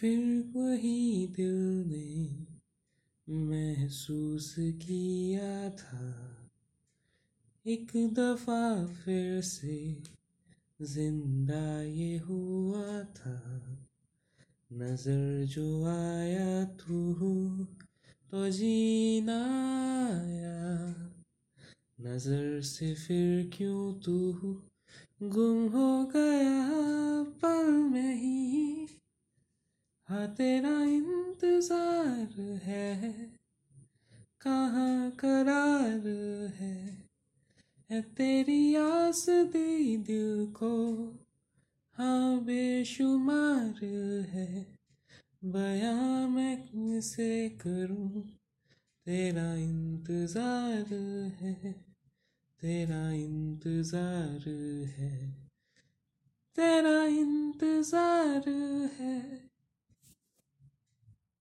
फिर वही दिल ने महसूस किया था। एक दफ़ा फिर से ज़िंदा ये हुआ था। नज़र जो आया तू तो जीना नज़र से फिर क्यों तू गुम हो गया? ही हाँ तेरा इंतज़ार है। कहाँ करार है? है तेरी आस दी दिल को। हाँ बेशुमार है। बयां मैं किसे करूँ? तेरा इंतज़ार है। तेरा इंतज़ार है। तेरा इंतज़ार है।